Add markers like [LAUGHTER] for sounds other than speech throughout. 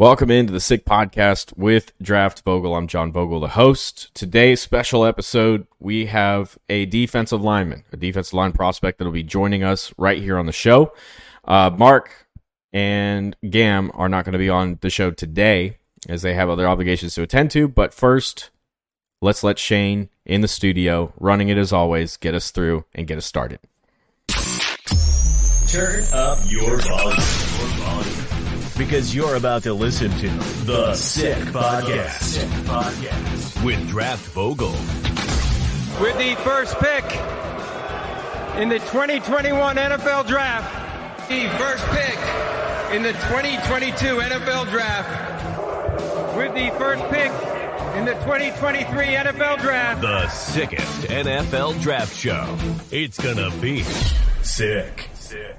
Welcome into the Sick Podcast with Draft Vogel. I'm John Vogel, the host. Today's special episode, we have a defensive lineman, a defensive line prospect that'll be joining us right here on the show. Uh, Mark and Gam are not going to be on the show today as they have other obligations to attend to. But first, let's let Shane in the studio, running it as always, get us through and get us started. Turn up your volume. Because you're about to listen to The Sick Podcast, Sick Podcast. with Draft Vogel. with the first pick in the 2021 NFL Draft. The first pick in the 2022 NFL Draft. With the first pick in the 2023 NFL Draft. The sickest NFL draft show. It's gonna be sick. Sick, sick.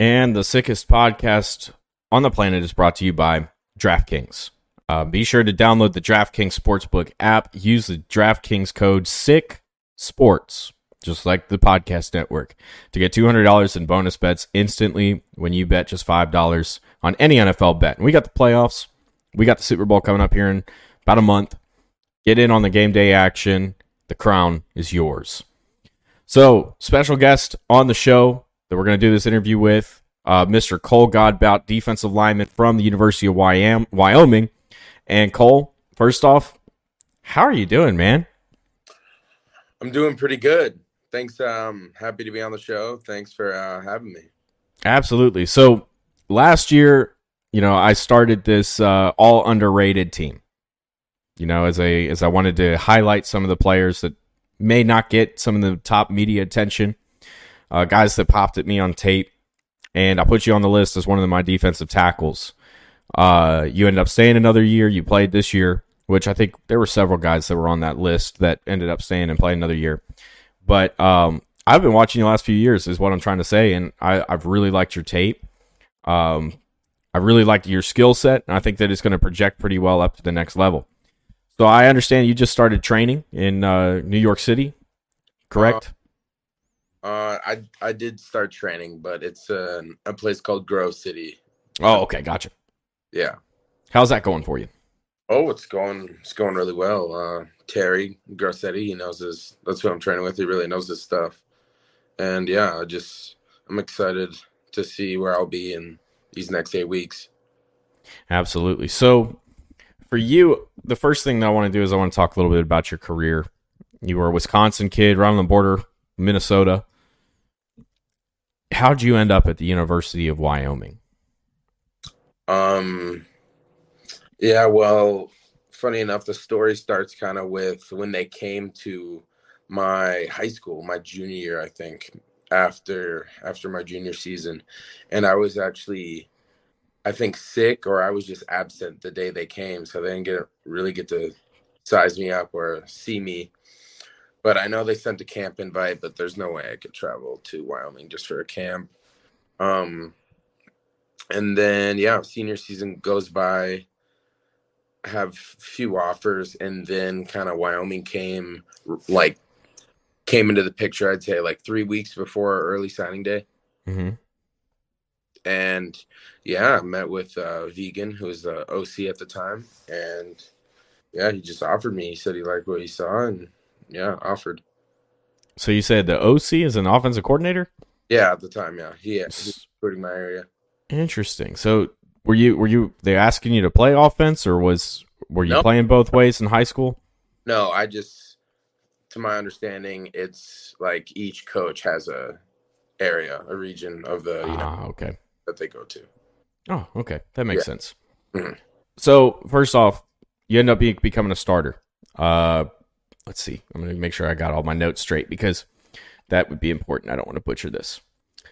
And the sickest podcast on the planet is brought to you by DraftKings. Uh, be sure to download the DraftKings Sportsbook app. Use the DraftKings code SICK SPORTS, just like the podcast network, to get $200 in bonus bets instantly when you bet just $5 on any NFL bet. And we got the playoffs. We got the Super Bowl coming up here in about a month. Get in on the game day action. The crown is yours. So, special guest on the show that we're going to do this interview with, uh, Mr. Cole Godbout, defensive lineman from the University of Wyoming. And Cole, first off, how are you doing, man? I'm doing pretty good. Thanks. Um, happy to be on the show. Thanks for uh, having me. Absolutely. So, last year, you know, I started this uh, all underrated team. You know, as a as I wanted to highlight some of the players that may not get some of the top media attention, uh, guys that popped at me on tape, and I put you on the list as one of my defensive tackles. Uh, you ended up staying another year. You played this year, which I think there were several guys that were on that list that ended up staying and playing another year. But um, I've been watching you the last few years, is what I'm trying to say, and I, I've really liked your tape. Um, I really liked your skill set, and I think that it's going to project pretty well up to the next level. So I understand you just started training in uh, New York City, correct? Uh, I I did start training, but it's uh, a place called Grove City. oh, okay, gotcha. Yeah. How's that going for you? Oh, it's going it's going really well. Uh, Terry Garcetti, he knows his. That's who I'm training with. He really knows his stuff. And yeah, I just I'm excited to see where I'll be in these next eight weeks. Absolutely. So, for you, the first thing that I want to do is I want to talk a little bit about your career. You were a Wisconsin kid, right on the border, Minnesota. How'd you end up at the University of Wyoming? Um, yeah, well, funny enough, the story starts kind of with when they came to my high school, my junior year, I think, after after my junior season, and I was actually, I think, sick or I was just absent the day they came, so they didn't get really get to size me up or see me. But I know they sent a camp invite, but there's no way I could travel to Wyoming just for a camp. Um, and then yeah senior season goes by have few offers and then kind of wyoming came like came into the picture i'd say like three weeks before early signing day Mm-hmm. and yeah i met with uh Vigen who was the oc at the time and yeah he just offered me he said he liked what he saw and yeah offered So you said the OC is an offensive coordinator? yeah at the time yeah he, he was recruiting my area Interesting. So were you were you they asking you to play offense or was were you Nope. playing both ways in high school? No, I just, to my understanding, it's like each coach has a area, a region of the you know Ah, okay. that they go to. Oh, okay. That makes Yeah. sense. Mhm. So first off, you end up be, becoming a starter. Uh, let's see. I'm going to make sure I got all my notes straight because that would be important. I don't want to butcher this.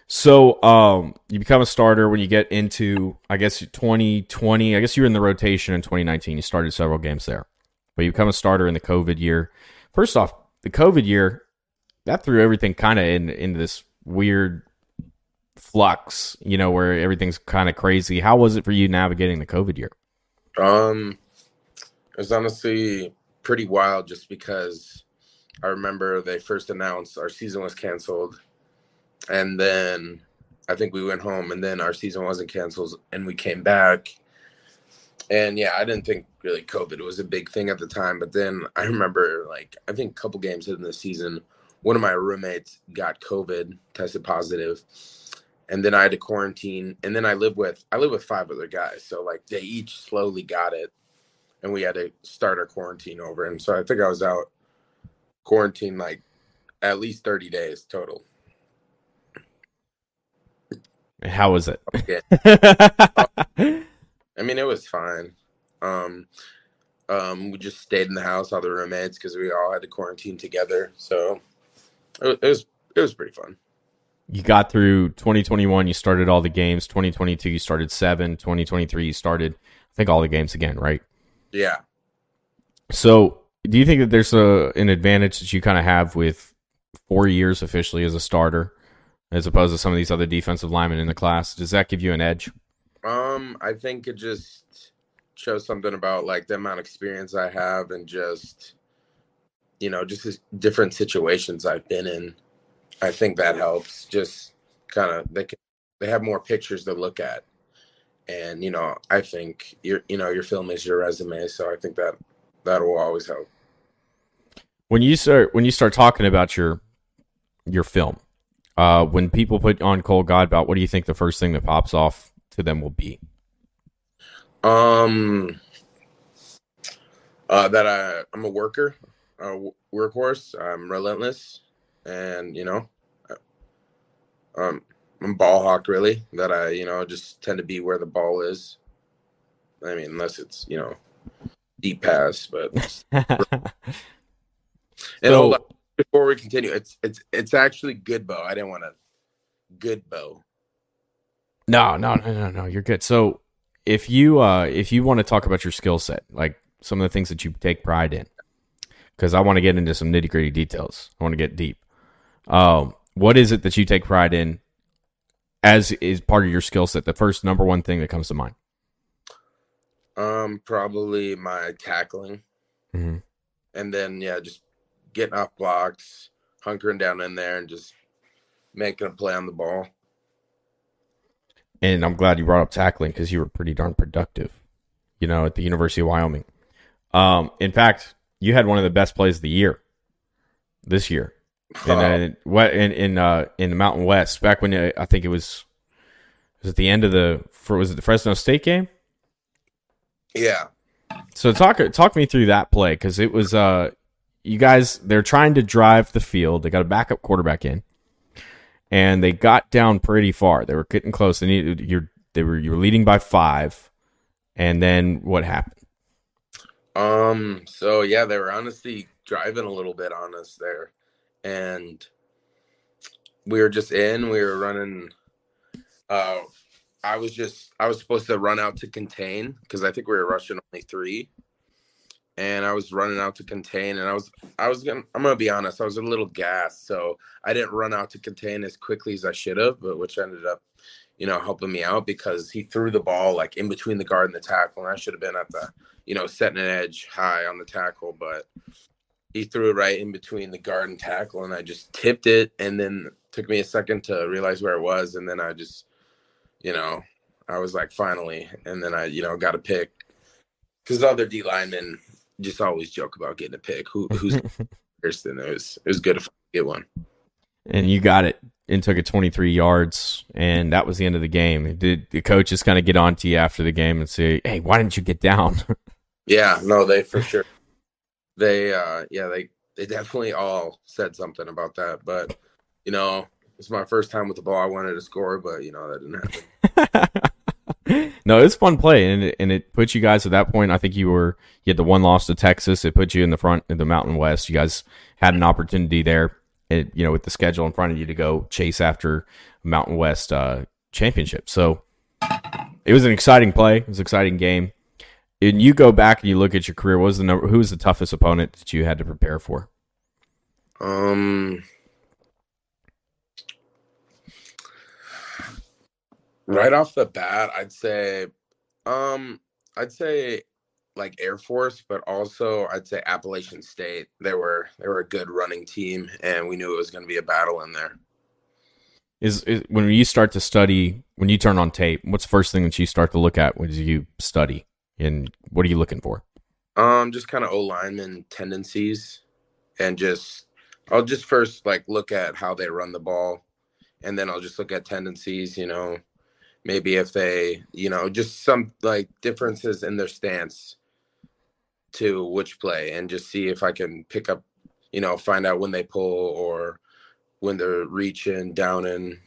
So um, you become a starter when you get into, I guess, 2020. I guess you were in the rotation in 2019. You started several games there, but you become a starter in the COVID year. First off, the COVID year that threw everything kind of in into this weird flux, you know, where everything's kind of crazy. How was it for you navigating the COVID year? Um, it was honestly pretty wild, just because I remember they first announced our season was canceled, and then I think we went home, and then our season wasn't canceled, and we came back. And yeah, I didn't think really COVID was a big thing at the time, but then I remember like I think a couple games in the season, one of my roommates got COVID, tested positive, and then I had to quarantine. And then I live with I live with five other guys, so like they each slowly got it, and we had to start our quarantine over. And so I think I was out quarantine like at least thirty days total. How was it? Okay. [LAUGHS] I mean, it was fine. Um, um, we just stayed in the house, all the roommates, because we all had to quarantine together. So it, it was it was pretty fun. You got through 2021. You started all the games. 2022, you started seven. 2023, you started, I think, all the games again, right? Yeah. So, do you think that there's a an advantage that you kind of have with four years officially as a starter, as opposed to some of these other defensive linemen in the class? Does that give you an edge? Um, I think it just shows something about like the amount of experience I have and just you know just different situations I've been in. I think that helps. Just kind of they can, they have more pictures to look at, and you know I think your you know your film is your resume, so I think that that will always help. When you start when you start talking about your your film, uh, when people put on Cole Godbout, what do you think the first thing that pops off to them will be? Um, uh, that I I'm a worker, a workhorse. I'm relentless, and you know, um, I'm ball hawk really. That I you know just tend to be where the ball is. I mean, unless it's you know deep pass, but [LAUGHS] and So- hold on, before we continue, it's it's it's actually good bow. I didn't want to good bow. No, no, no, no, no. You're good. So if you uh if you want to talk about your skill set, like some of the things that you take pride in, because I want to get into some nitty gritty details. I want to get deep. Um, what is it that you take pride in as is part of your skill set? The first number one thing that comes to mind. Um, probably my tackling. Mhm. and then yeah, just getting off blocks, hunkering down in there, and just making a play on the ball. And I'm glad you brought up tackling because you were pretty darn productive, you know, at the University of Wyoming. Um, in fact, you had one of the best plays of the year this year. In uh, what in in uh in the Mountain West back when uh, I think it was was it the end of the for was it the Fresno State game? yeah, So talk talk me through that play because it was uh you guys they're trying to drive the field. They got a backup quarterback in, and they got down pretty far. They were getting close. They needed you're they were you were leading by five, and then what happened? Um, so yeah, they were honestly driving a little bit on us there. And we were just in, we were running uh I was just I was supposed to run out to contain because I think we were rushing only three. And I was running out to contain and I was I was gonna I'm gonna be honest, I was a little gassed, so I didn't run out to contain as quickly as I should have, but which ended up, you know, helping me out because he threw the ball like in between the guard and the tackle, and I should have been at the you know, setting an edge high on the tackle, but he threw it right in between the guard and tackle, and I just tipped it, and then took me a second to realize where it was, and then I just, you know, I was like, finally, and then I, you know, got a pick because the other D linemen just always joke about getting a pick. Who who's [LAUGHS] first? And it was it was good to get one. And you got it and took it 23 yards, and that was the end of the game. Did the coaches kind of get on to you after the game and say, "Hey, why didn't you get down?" [LAUGHS] Yeah, no, they for sure. They uh yeah, they they definitely all said something about that. But you know, it's my first time with the ball. I wanted to score, but you know, that didn't happen. [LAUGHS] no, it's fun play, and it, and it put you guys at that point. I think you were you had the one loss to Texas. It put you in the front in the Mountain West. You guys had an opportunity there, it, you know, with the schedule in front of you to go chase after Mountain West uh, championship. So it was an exciting play. It was an exciting game. And you go back and you look at your career. What was the number? Who was the toughest opponent that you had to prepare for? Um right off the bat, I'd say um I'd say like Air Force, but also I'd say Appalachian State. They were they were a good running team and we knew it was gonna be a battle in there. Is, is when you start to study when you turn on tape, what's the first thing that you start to look at when you study, and what are you looking for? Um, just kind of O lineman tendencies, and just I'll just first like look at how they run the ball, and then I'll just look at tendencies. You know, maybe if they, you know, just some like differences in their stance to which play, and just see if I can pick up, you know, find out when they pull or when they're reaching, down and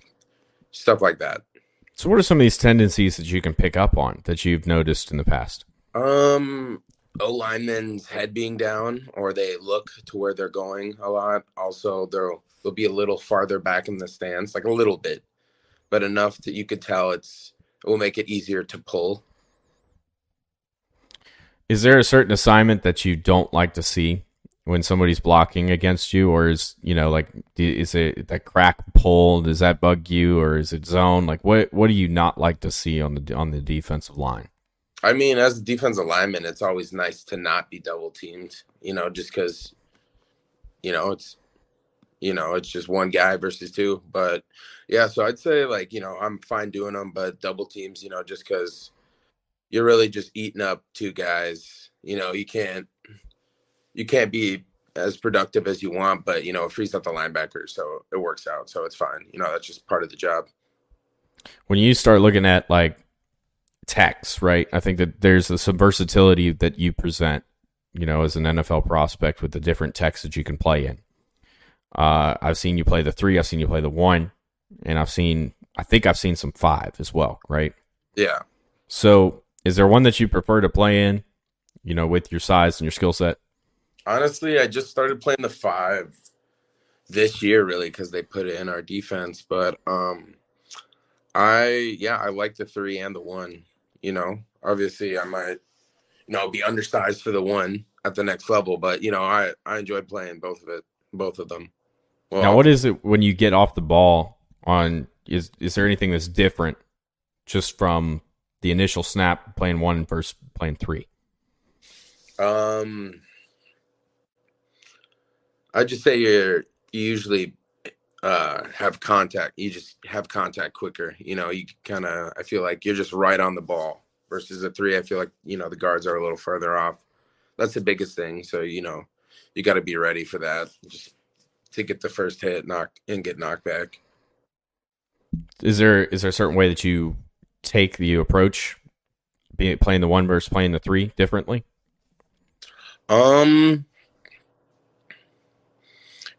stuff like that. So, what are some of these tendencies that you can pick up on that you've noticed in the past? Um, O lineman's head being down, or they look to where they're going a lot. Also, they'll they'll be a little farther back in the stance, like a little bit, but enough that you could tell it's it will make it easier to pull. Is there a certain assignment that you don't like to see when somebody's blocking against you, or is you know like is it that crack pull? Does that bug you, or is it zone? Like what what do you not like to see on the on the defensive line? I mean, as a defensive lineman, it's always nice to not be double teamed. You know, just because you know it's you know it's just one guy versus two. But yeah, so I'd say like you know I'm fine doing them, but double teams, you know, just because you're really just eating up two guys. You know, you can't you can't be as productive as you want, but you know, it frees up the linebacker, so it works out. So it's fine. You know, that's just part of the job. When you start looking at like techs, right? I think that there's some versatility that you present, you know, as an NFL prospect with the different techs that you can play in. Uh, I've seen you play the three, I've seen you play the one, and I've seen, I think I've seen some five as well, right? Yeah. So, is there one that you prefer to play in, you know, with your size and your skill set? Honestly, I just started playing the five this year, really, because they put it in our defense. But um, I, yeah, I like the three and the one. You know, obviously, I might, you know, be undersized for the one at the next level, but you know, I I enjoy playing both of it, both of them. Well, now, what is it when you get off the ball on? Is is there anything that's different just from the initial snap playing one versus playing three? Um, I just say you're you usually uh, have contact. You just have contact quicker. You know, you kind of. I feel like you're just right on the ball. Versus a three, I feel like you know the guards are a little further off. That's the biggest thing. So you know, you got to be ready for that. Just to get the first hit, knock and get knocked back. Is there is there a certain way that you take the approach, being playing the one versus playing the three differently? Um,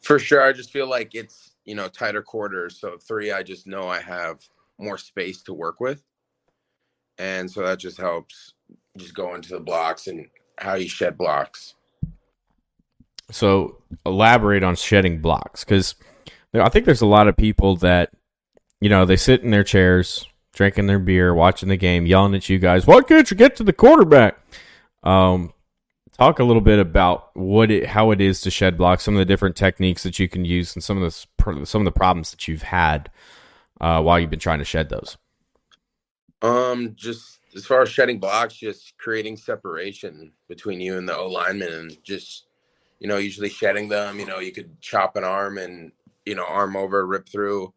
for sure. I just feel like it's you know tighter quarters. So three, I just know I have more space to work with, and so that just helps just go into the blocks and how you shed blocks. So elaborate on shedding blocks because I think there's a lot of people that you know they sit in their chairs drinking their beer, watching the game, yelling at you guys. Why can't you get to the quarterback? Um, talk a little bit about what it, how it is to shed blocks, some of the different techniques that you can use, and some of the some of the problems that you've had uh, while you've been trying to shed those. Um, just as far as shedding blocks, just creating separation between you and the O lineman, and just you know, usually shedding them. You know, you could chop an arm and you know, arm over, rip through,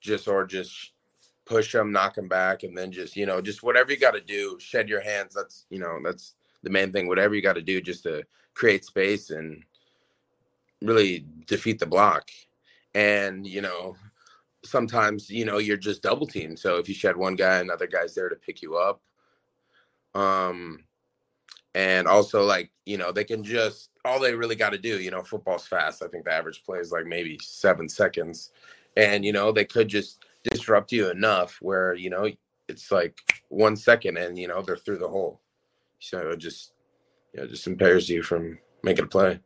just or just push them, knock them back, and then just you know, just whatever you got to do, shed your hands. That's you know, that's the main thing. Whatever you got to do, just to create space and really defeat the block. And you know, sometimes you know you're just double teamed. So if you shed one guy, another guy's there to pick you up. Um, and also like you know they can just all they really got to do. You know, football's fast. I think the average play is like maybe seven seconds, and you know they could just disrupt you enough where you know it's like one second and you know they're through the hole. So it just you know just impairs you from making a play.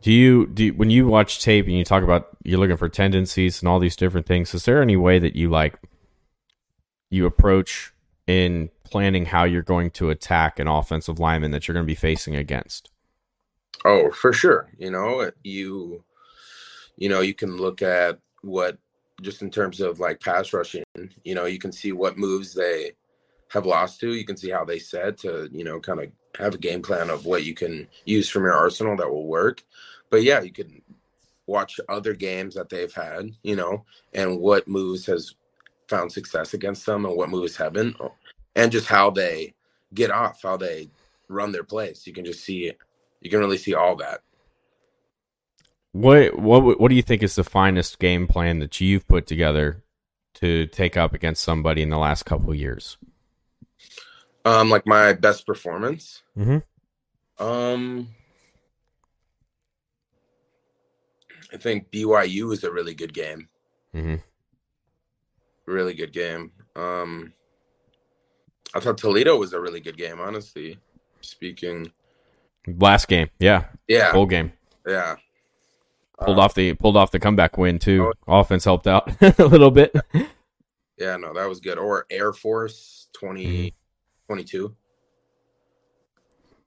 Do you do you, when you watch tape and you talk about you're looking for tendencies and all these different things? Is there any way that you like you approach in planning how you're going to attack an offensive lineman that you're going to be facing against? Oh, for sure. You know, you you know, you can look at what just in terms of like pass rushing, you know, you can see what moves they have lost to. You can see how they said to, you know, kind of have a game plan of what you can use from your arsenal that will work. But yeah, you can watch other games that they've had, you know, and what moves has found success against them and what moves haven't, uh, and just how they get off, how they run their plays. You can just see. You can really see all that. What what what do you think is the finest game plan that you've put together to take up against somebody in the last couple years? Um, like my best performance. Mm-hmm. Um, I think BYU is a really good game. Mm-hmm. Really good game. Um, I thought Toledo was a really good game. Honestly, speaking. Last game, yeah, Yeah, bowl game. yeah. Pulled Uh, off the pulled off the comeback win too. Oh. Offense helped out [LAUGHS] a little bit. Yeah, no, that was good. Or Air Force Mm-hmm. 20, 22.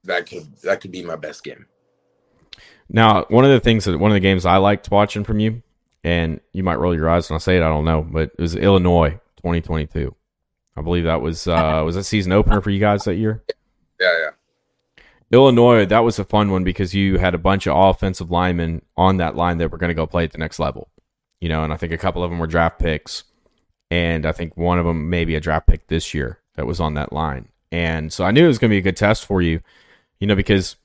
That could that could be my best game. Now, one of the things that one of the games I liked watching from you, and you might roll your eyes when I say it, I don't know, but it was Illinois 2022. I believe that was uh was that season opener for you guys that year. Yeah, yeah. Illinois, that was a fun one because you had a bunch of offensive linemen on that line that were going to go play at the next level. You know, and I think a couple of them were draft picks, and I think one of them maybe a draft pick this year that was on that line. And so I knew it was going to be a good test for you, you know, because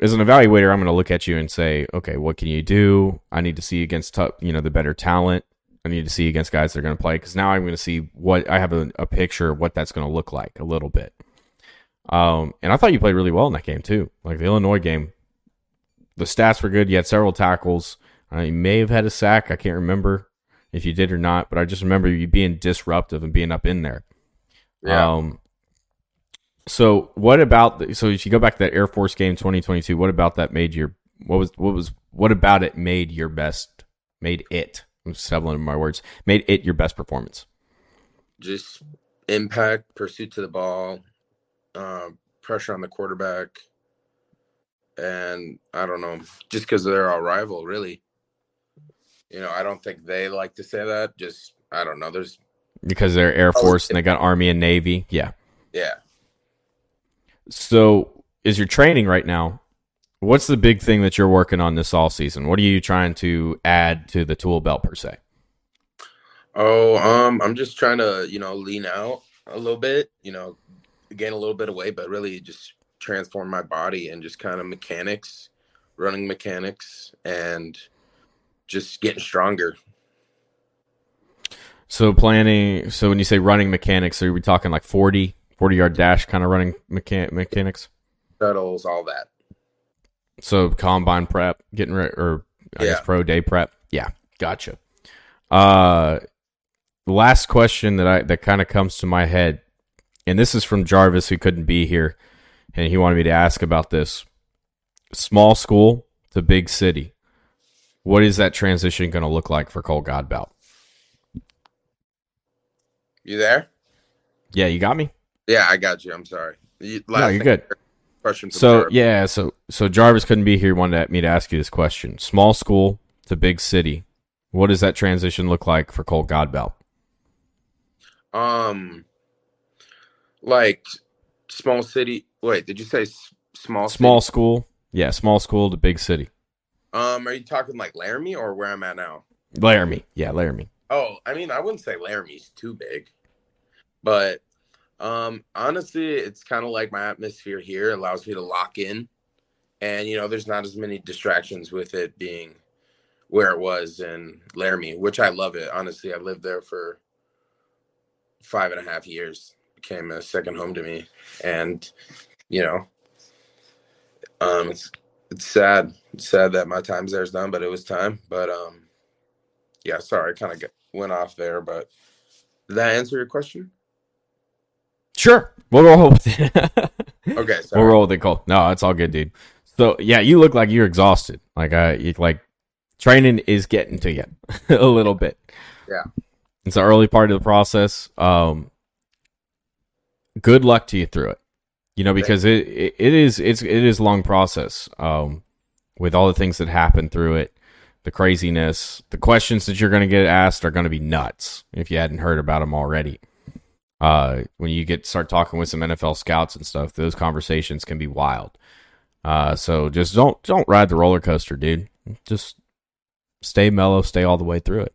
as an evaluator, I'm going to look at you and say, okay, what can you do? I need to see against, you know, the better talent. I need to see against guys that are going to play because now I'm going to see what I have a, a picture of what that's going to look like a little bit. Um, and I thought you played really well in that game too. Like the Illinois game, the stats were good. You had several tackles. Uh, you may have had a sack. I can't remember if you did or not, but I just remember you being disruptive and being up in there. Yeah. Um, so what about the, so if you go back to that Air Force game 2022, what about that made your what was what was what about it made your best made it I'm stumbling in my words made it your best performance? Just impact, pursuit to the ball, um, pressure on the quarterback, and I don't know, just because they're our rival, really. You know, I don't think they like to say that. Just I don't know. There's Because they're Air Force and they got Army and Navy. Yeah. yeah. So is your training right now? What's the big thing that you're working on this all season? What are you trying to add to the tool belt per se? Oh, um, I'm just trying to, you know, lean out a little bit, you know, gain a little bit of weight, but really just transform my body and just kind of mechanics, running mechanics, and just getting stronger. So planning. So when you say running mechanics, are we talking like 40, 40 yard dash kind of running mechan- mechanics? Shuttles, all that. So combine prep, getting ready, or I guess pro day prep. Yeah, gotcha. Uh, last question that I that kind of comes to my head, and this is from Jarvis who couldn't be here, and he wanted me to ask about this. Small school to big city. What is that transition going to look like for Cole Godbout? You there? Yeah, you got me. Yeah, I got you. I'm sorry. You, No, you're good. Question So Jarvis. yeah, so so Jarvis couldn't be here. Wanted me to ask you this question: Small school to big city. What does that transition look like for Cole Godbout? Um, like small city. Wait, did you say small? Small City? school, yeah, small school to big city. Um, are you talking like Laramie or where I'm at now? Laramie, yeah, Laramie. Oh, I mean, I wouldn't say Laramie's too big, but um, honestly, it's kind of like my atmosphere here allows me to lock in, and you know, there's not as many distractions with it being where it was in Laramie, which I love it. Honestly, I lived there for five and a half years, became a second home to me, and you know, um, it's it's sad, it's sad that my time there is done, but it was time. But um, yeah, sorry, I kind of went off there, but did that answer your question? Sure, we'll roll with it. [LAUGHS] Okay, we'll roll with it, Cole. No, it's all good, dude. So yeah, you look like you're exhausted. Like I, you, like training is getting to you [LAUGHS] a little bit. Yeah. it's the early part of the process. Um, good luck to you through it. You know, because it, it it is it's it is a long process. Um, with all the things that happen through it, the craziness, the questions that you're going to get asked are going to be nuts. If you hadn't heard about them already, uh, when you get start talking with some NFL scouts and stuff, those conversations can be wild. Uh, so just don't don't ride the roller coaster, dude. Just stay mellow, stay all the way through it.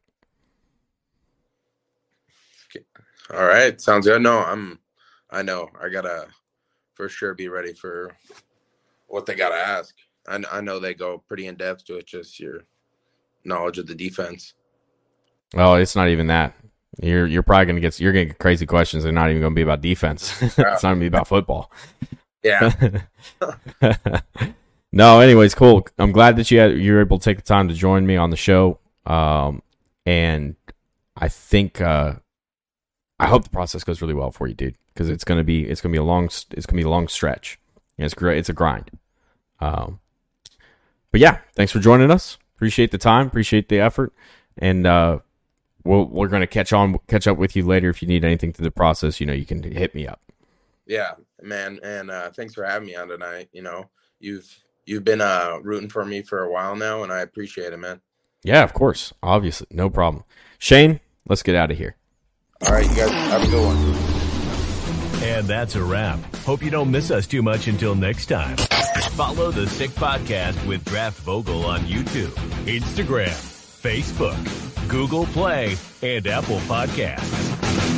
All right, sounds good. No, I'm. I know I gotta for sure be ready for what they gotta ask. I, I know they go pretty in depth to it. Just your knowledge of the defense. Well, it's not even that. You're you're probably gonna get you're gonna get crazy questions. They're not even gonna be about defense. [LAUGHS] it's not gonna be about football. Yeah. [LAUGHS] no, anyways, cool. I'm glad that you had you were able to take the time to join me on the show. Um, and I think uh, I hope the process goes really well for you, dude. Because it's gonna be it's gonna be a long it's gonna be a long stretch. And it's great. It's a grind. Um, but yeah, thanks for joining us. Appreciate the time. Appreciate the effort. And uh, we'll, we're gonna catch on catch up with you later if you need anything through the process. You know, you can hit me up. Yeah, man, and uh, thanks for having me on tonight. You know, you've you've been uh, rooting for me for a while now, and I appreciate it, man. Yeah, of course, obviously, no problem. Shane, let's get out of here. All right, you guys have a good one. And that's a wrap. Hope you don't miss us too much until next time. Follow the Sick Podcast with Draft Vogel on YouTube, Instagram, Facebook, Google Play, and Apple Podcasts.